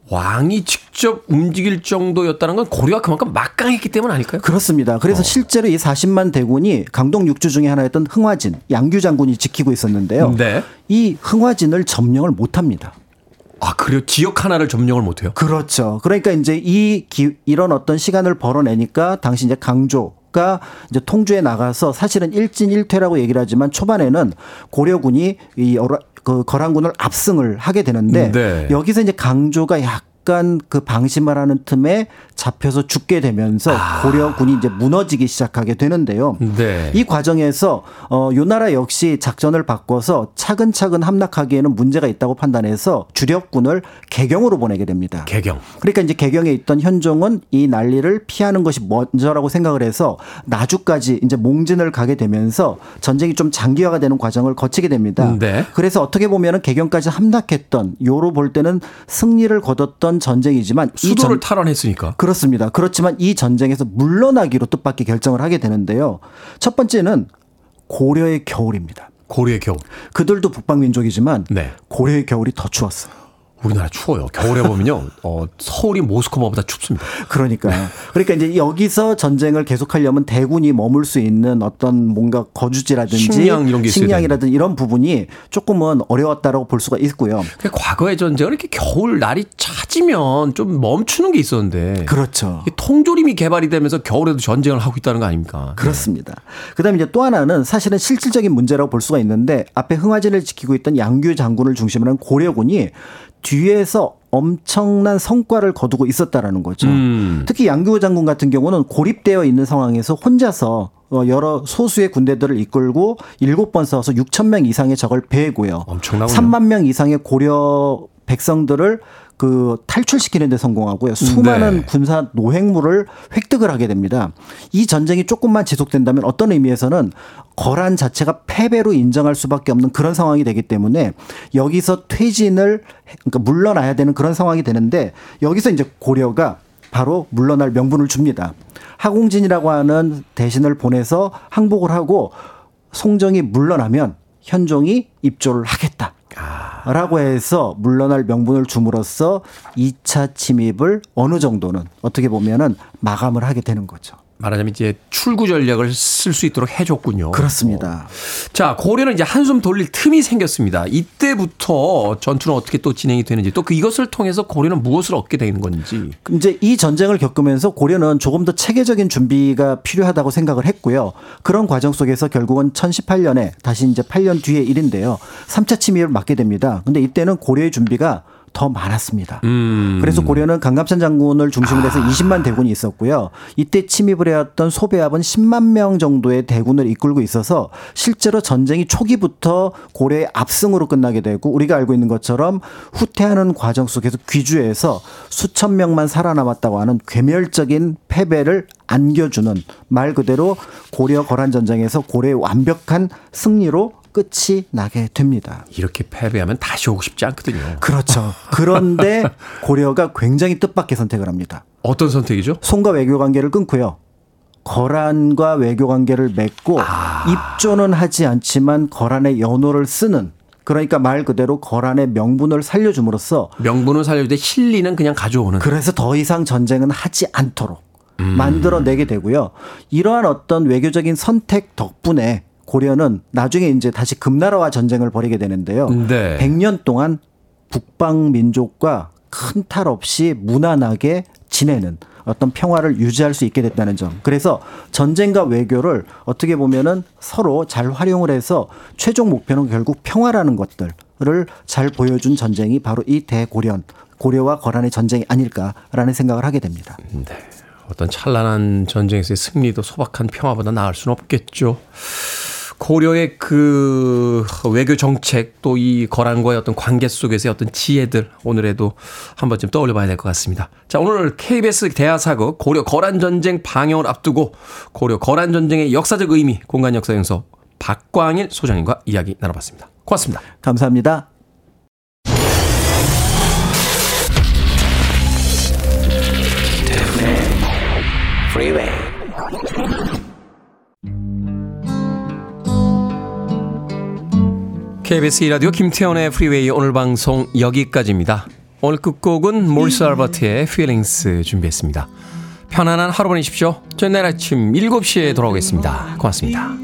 왕이 직접 움직일 정도였다는 건 고려가 그만큼 막강했기 때문 아닐까요? 그렇습니다. 그래서 실제로 이 40만 대군이 강동 육주 중에 하나였던 흥화진, 양규 장군이 지키고 있었는데요. 네. 이 흥화진을 점령을 못 합니다. 아, 그래요? 지역 하나를 점령을 못해요? 그렇죠. 그러니까 이제 이 기, 이런 어떤 시간을 벌어내니까 당시 이제 강조 가 이제 통주에 나가서 사실은 일진일퇴라고 얘기를 하지만 초반에는 고려군이 이 어라- 그 거란군을 압승을 하게 되는데 네. 여기서 이제 강조가 약 간그 방심을 하는 틈에 잡혀서 죽게 되면서 고려군이 이제 무너지기 시작하게 되는데요. 네. 이 과정에서 어, 요 나라 역시 작전을 바꿔서 차근차근 함락하기에는 문제가 있다고 판단해서 주력군을 개경으로 보내게 됩니다. 개경. 그러니까 이제 개경에 있던 현종은 이 난리를 피하는 것이 먼저라고 생각을 해서 나주까지 이제 몽진을 가게 되면서 전쟁이 좀 장기화가 되는 과정을 거치게 됩니다. 네. 그래서 어떻게 보면은 개경까지 함락했던 요로 볼 때는 승리를 거뒀던 전쟁이지만 이 수도를 전, 탈환했으니까. 그렇습니다. 그렇지만 이 전쟁에서 물러나기로 뜻밖의 결정을 하게 되는데요. 첫 번째는 고려의 겨울입니다. 고려의 겨울. 그들도 북방 민족이지만 네. 고려의 겨울이 더 추웠어요. 우리나라 추워요. 겨울에 보면요. 어, 서울이 모스크바보다 춥습니다. 그러니까요. 그러니까 이제 여기서 전쟁을 계속하려면 대군이 머물 수 있는 어떤 뭔가 거주지라든지 식량 이런 게 식량이라든지 이런 부분이 조금은 어려웠다라고 볼 수가 있고요. 그 과거의 전쟁은 이렇게 겨울 날이 차지면 좀 멈추는 게 있었는데. 그렇죠. 통조림이 개발이 되면서 겨울에도 전쟁을 하고 있다는 거 아닙니까? 그렇습니다. 그다음에 이제 또 하나는 사실은 실질적인 문제라고 볼 수가 있는데 앞에 흥화진을 지키고 있던 양규 장군을 중심으로 한 고려군이 뒤에서 엄청난 성과를 거두고 있었다라는 거죠. 음. 특히 양규 장군 같은 경우는 고립되어 있는 상황에서 혼자서 어, 여러 소수의 군대들을 이끌고 일곱 번 싸워서 6천 명 이상의 적을 배고요. 엄청나군요. 3만 명 이상의 고려 백성들을 그 탈출시키는 데 성공하고요. 수많은 네. 군사 노획물을 획득을 하게 됩니다. 이 전쟁이 조금만 지속된다면 어떤 의미에서는 거란 자체가 패배로 인정할 수밖에 없는 그런 상황이 되기 때문에 여기서 퇴진을 그러니까 물러나야 되는 그런 상황이 되는데 여기서 이제 고려가 바로 물러날 명분을 줍니다. 하공진이라고 하는 대신을 보내서 항복을 하고 송정이 물러나면 현종이 입조를 하겠다. 라고 해서 물러날 명분을 줌으로써 2차 침입을 어느 정도는 어떻게 보면은 마감을 하게 되는 거죠. 말하자면 이제 출구 전략을 쓸 수 있도록 해줬군요. 그렇습니다. 자, 고려는 이제 한숨 돌릴 틈이 생겼습니다. 이때부터 전투는 어떻게 또 진행이 되는지 또 그 이것을 통해서 고려는 무엇을 얻게 되는 건지. 이제 이 전쟁을 겪으면서 고려는 조금 더 체계적인 준비가 필요하다고 생각을 했고요. 그런 과정 속에서 결국은 1018년에 다시 이제 8년 뒤의 일인데요. 3차 침입을 맞게 됩니다. 근데 이때는 고려의 준비가 더 많았습니다. 음. 그래서 고려는 강감찬 장군을 중심으로 해서 20만 대군이 있었고요. 이때 침입을 해왔던 소배합은 10만 명 정도의 대군을 이끌고 있어서 실제로 전쟁이 초기부터 고려의 압승으로 끝나게 되고 우리가 알고 있는 것처럼 후퇴하는 과정 속에서 귀주에서 수천 명만 살아남았다고 하는 괴멸적인 패배를 안겨주는 말 그대로 고려 거란 전쟁에서 고려의 완벽한 승리로 끝이 나게 됩니다. 이렇게 패배하면 다시 오고 싶지 않거든요. 그렇죠. 그런데 *laughs* 고려가 굉장히 뜻밖의 선택을 합니다. 어떤 선택이죠? 송과 외교 관계를 끊고요. 거란과 외교 관계를 맺고 입조는 하지 않지만 거란의 연호를 쓰는 그러니까 말 그대로 거란의 명분을 살려줌으로써 명분을 살려주되 실리는 그냥 가져오는. 그래서 더 이상 전쟁은 하지 않도록 만들어내게 되고요. 이러한 어떤 외교적인 선택 덕분에 고려는 나중에 이제 다시 금나라와 전쟁을 벌이게 되는데요. 네. 100년 동안 북방 민족과 큰 탈 없이 무난하게 지내는 어떤 평화를 유지할 수 있게 됐다는 점. 그래서 전쟁과 외교를 어떻게 보면은 서로 잘 활용을 해서 최종 목표는 결국 평화라는 것들을 잘 보여준 전쟁이 바로 이 대고련, 고려와 거란의 전쟁이 아닐까라는 생각을 하게 됩니다. 네. 어떤 찬란한 전쟁에서의 승리도 소박한 평화보다 나을 수는 없겠죠. 고려의 그 외교 정책 또 이 거란과의 어떤 관계 속에서의 어떤 지혜들 오늘에도 한 번쯤 떠올려 봐야 될 것 같습니다. 자, 오늘 KBS 대하사극 고려 거란 전쟁 방영을 앞두고 고려 거란 전쟁의 역사적 의미 공간 역사 연서 박광일 소장님과 이야기 나눠봤습니다. 고맙습니다. 감사합니다. KBS 2라디오 김태훈의 프리웨이 오늘 방송 여기까지입니다. 오늘 끝곡은 모리스 앨버트의 Feelings 준비했습니다. 편안한 하루 보내십시오. 저는 내일 아침 7시에 돌아오겠습니다. 고맙습니다.